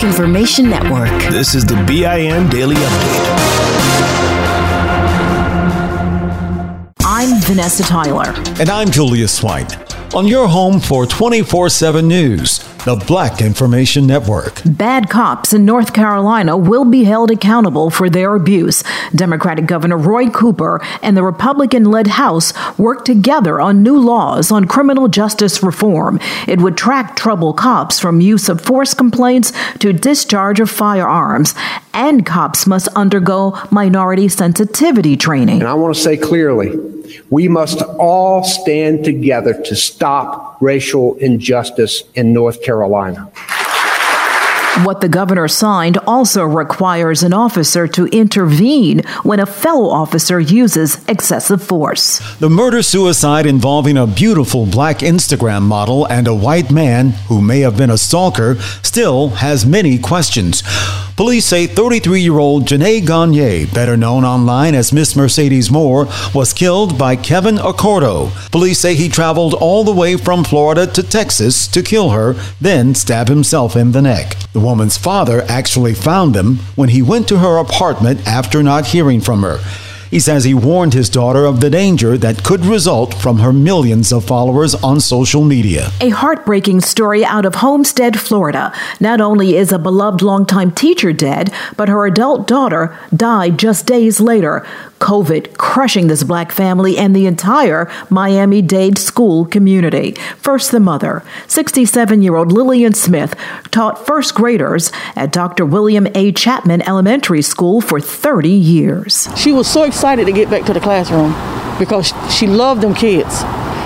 Black Information Network. This is the BIN Daily Update. I'm Vanessa Tyler. And I'm Julius White. On your home for 24 7 news, the Black Information Network. Bad cops in North Carolina will be held accountable for their abuse. Democratic Governor Roy Cooper and the Republican led House worked together on new laws on criminal justice reform. It would track trouble cops from use of force complaints to discharge of firearms. And cops must undergo minority sensitivity training. And I want to say clearly we must all stand together to stop racial injustice in North Carolina. What the governor signed also requires an officer to intervene when a fellow officer uses excessive force. The murder suicide involving a beautiful black Instagram model and a white man who may have been a stalker still has many questions. Police say 33 year old Janae Gagne, better known online as Miss Mercedes Morr, was killed by Kevin Accorto. Police say he traveled all the way from Florida to Texas to kill her, then stab himself in the neck. The woman's father actually found them when he went to her apartment after not hearing from her. He says he warned his daughter of the danger that could result from her millions of followers on social media. A heartbreaking story out of Homestead, Florida. Not only is a beloved longtime teacher dead, but her adult daughter died just days later. COVID crushing this black family and the entire Miami Dade school community. First, the mother. 67 year old Lillian Smith taught first graders at Dr. William A. Chapman Elementary School for 30 years. She was so excited to get back to the classroom because she loved them kids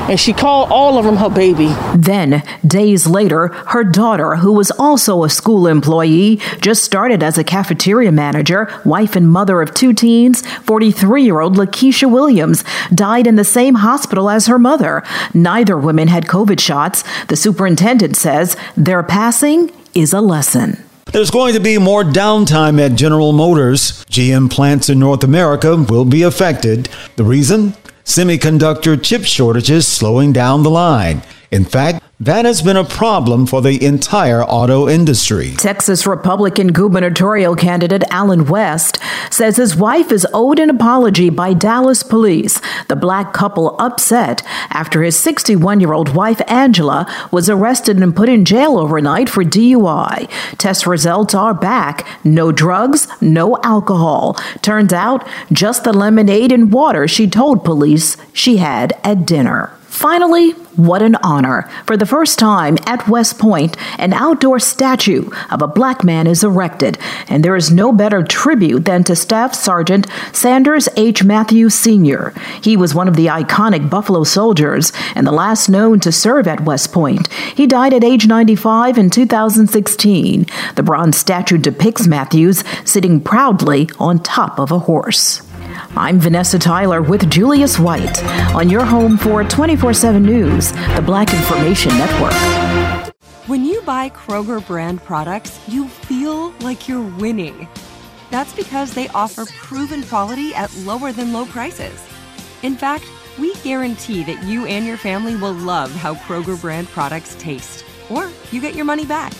and she called all of them her baby. Then, days later, her daughter, who was also a school employee, just started as a cafeteria manager, wife and mother of two teens, 43 year old Lakeisha Williams, died in the same hospital as her mother. Neither woman had COVID shots. The superintendent says their passing is a lesson. There's going to be more downtime at General Motors. GM plants in North America will be affected. The reason? Semiconductor chip shortages slowing down the line. In fact, that has been a problem for the entire auto industry. Texas Republican gubernatorial candidate Allen West says his wife is owed an apology by Dallas police. The black couple upset after his 61 year old wife Angela was arrested and put in jail overnight for DUI. Test results are back. No drugs, no alcohol. Turns out just the lemonade and water she told police she had at dinner. Finally, what an honor. For the first time at West Point, an outdoor statue of a black man is erected, and there is no better tribute than to Staff Sergeant Sanders H. Matthews Sr. He was one of the iconic Buffalo Soldiers and the last known to serve at West Point. He died at age 95 in 2016. The bronze statue depicts Matthews sitting proudly on top of a horse. I'm Vanessa Tyler with Julius White on your home for 24 7 News, the Black Information Network. When you buy Kroger brand products, you feel like you're winning. That's because they offer proven quality at lower than low prices. In fact, we guarantee that you and your family will love how Kroger brand products taste, or you get your money back.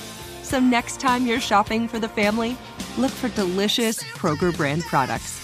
So next time you're shopping for the family, look for delicious Kroger brand products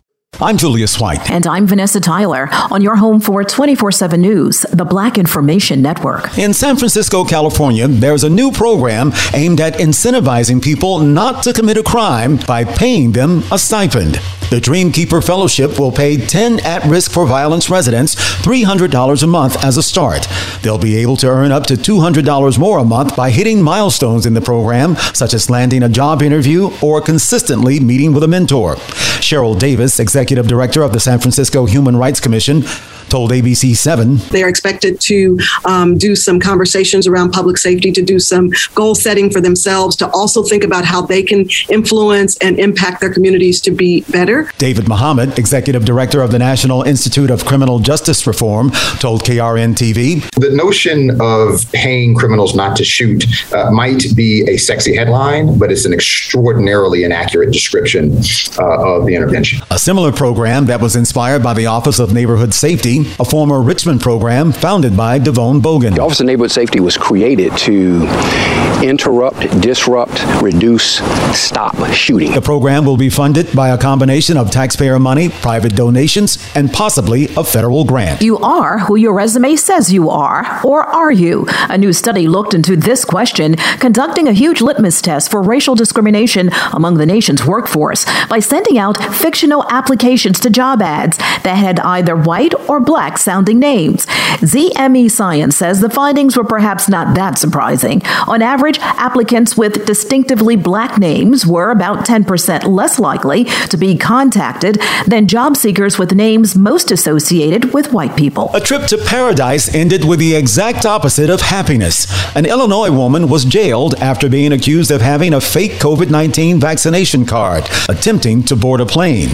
I'm Julius White. And I'm Vanessa Tyler on your home for 24 7 News, the Black Information Network. In San Francisco, California, there's a new program aimed at incentivizing people not to commit a crime by paying them a stipend. The Dreamkeeper Fellowship will pay 10 at risk for violence residents $300 a month as a start. They'll be able to earn up to $200 more a month by hitting milestones in the program, such as landing a job interview or consistently meeting with a mentor. Cheryl Davis, Executive Director of the San Francisco Human Rights Commission, told ABC 7. They're expected to um, do some conversations around public safety, to do some goal setting for themselves, to also think about how they can influence and impact their communities to be better. David Muhammad, Executive Director of the National Institute of Criminal Justice Reform, told KRON TV. The notion of paying criminals not to shoot uh, might be a sexy headline, but it's an extraordinarily inaccurate description uh, of the intervention. A similar program that was inspired by the Office of Neighborhood Safety a former Richmond program founded by DeVone Boggan. The Office of Neighborhood Safety was created to interrupt, disrupt, reduce, stop shooting. The program will be funded by a combination of taxpayer money, private donations, and possibly a federal grant. You are who your resume says you are, or are you? A new study looked into this question, conducting a huge litmus test for racial discrimination among the nation's workforce by sending out fictional applications to job ads that had either white or black sounding names. ZME Science says the findings were perhaps not that surprising. On average, applicants with distinctively black names were about 10% less likely to be contacted than job seekers with names most associated with white people. A trip to paradise ended with the exact opposite of happiness. An Illinois woman was jailed after being accused of having a fake COVID 19 vaccination card, attempting to board a plane.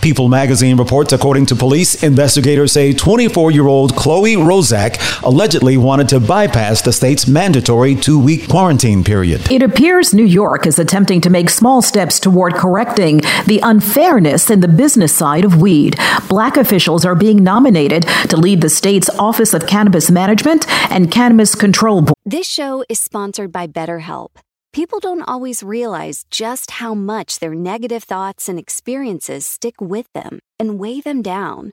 People magazine reports, according to police, investigators say 24 year old Chloe Mrozak allegedly wanted to bypass the state's mandatory two week quarantine period. It appears New York is attempting to make small steps toward correcting the unfairness in the business side of weed. Black officials are being nominated to lead the state's Office of Cannabis Management and Cannabis Control Board. This show is sponsored by BetterHelp. People don't always realize just how much their negative thoughts and experiences stick with them and weigh them down.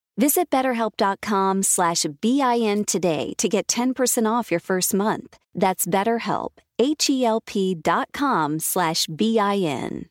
Visit betterhelp.com slash BIN today to get 10% off your first month. That's BetterHelp, H-E-L-P dot com slash B-I-N.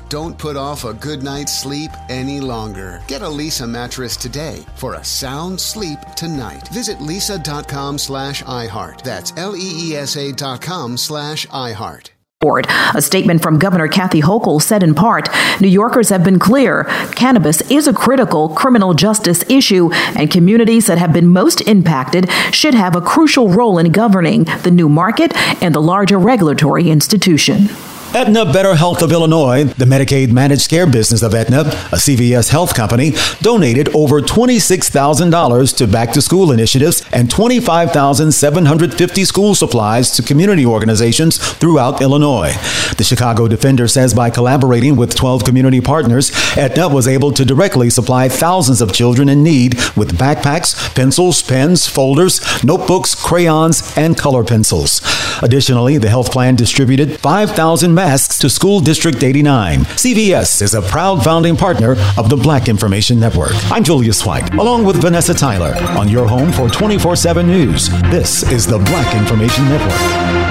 Don't put off a good night's sleep any longer. Get a Leesa mattress today for a sound sleep tonight. Visit leesa.com slash iHeart. That's L-E-E-S-A dot com slash iHeart. A statement from Governor Kathy Hochul said in part, New Yorkers have been clear cannabis is a critical criminal justice issue, and communities that have been most impacted should have a crucial role in governing the new market and the larger regulatory institution. Aetna Better Health of Illinois, the Medicaid managed care business of Aetna, a CVS health company, donated over $26,000 to back to school initiatives and 25,750 school supplies to community organizations throughout Illinois. The Chicago Defender says by collaborating with 12 community partners, Aetna was able to directly supply thousands of children in need with backpacks, pencils, pens, folders, notebooks, crayons, and color pencils. Additionally, the health plan distributed 5,000 masks to School District 89. CVS is a proud founding partner of the Black Information Network. I'm Julius White, along with Vanessa Tyler, on your home for 24 7 news. This is the Black Information Network.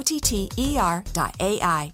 O-T-T-E-R.ai.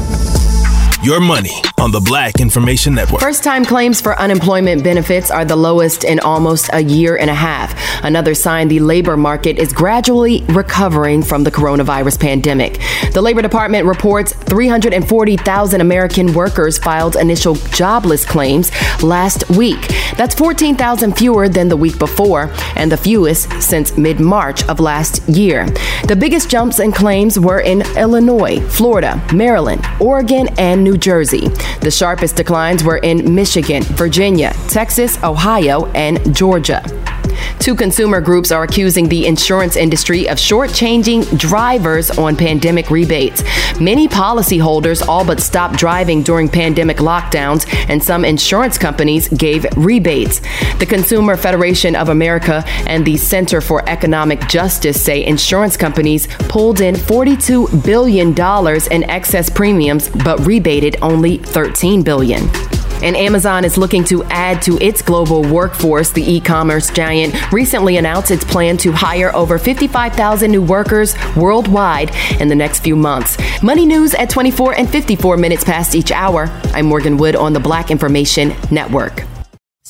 Your money on the Black Information Network. First time claims for unemployment benefits are the lowest in almost a year and a half. Another sign the labor market is gradually recovering from the coronavirus pandemic. The Labor Department reports 340,000 American workers filed initial jobless claims last week. That's 14,000 fewer than the week before and the fewest since mid March of last year. The biggest jumps in claims were in Illinois, Florida, Maryland, Oregon, and New New Jersey. The sharpest declines were in Michigan, Virginia, Texas, Ohio, and Georgia. Two consumer groups are accusing the insurance industry of shortchanging drivers on pandemic rebates. Many policyholders all but stopped driving during pandemic lockdowns, and some insurance companies gave rebates. The Consumer Federation of America and the Center for Economic Justice say insurance companies pulled in $42 billion in excess premiums but rebated only $13 billion. And Amazon is looking to add to its global workforce. The e commerce giant recently announced its plan to hire over 55,000 new workers worldwide in the next few months. Money news at 24 and 54 minutes past each hour. I'm Morgan Wood on the Black Information Network.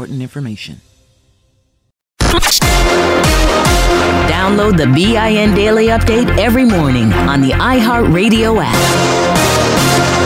important information. Download the BIN Daily Update every morning on the iHeartRadio app.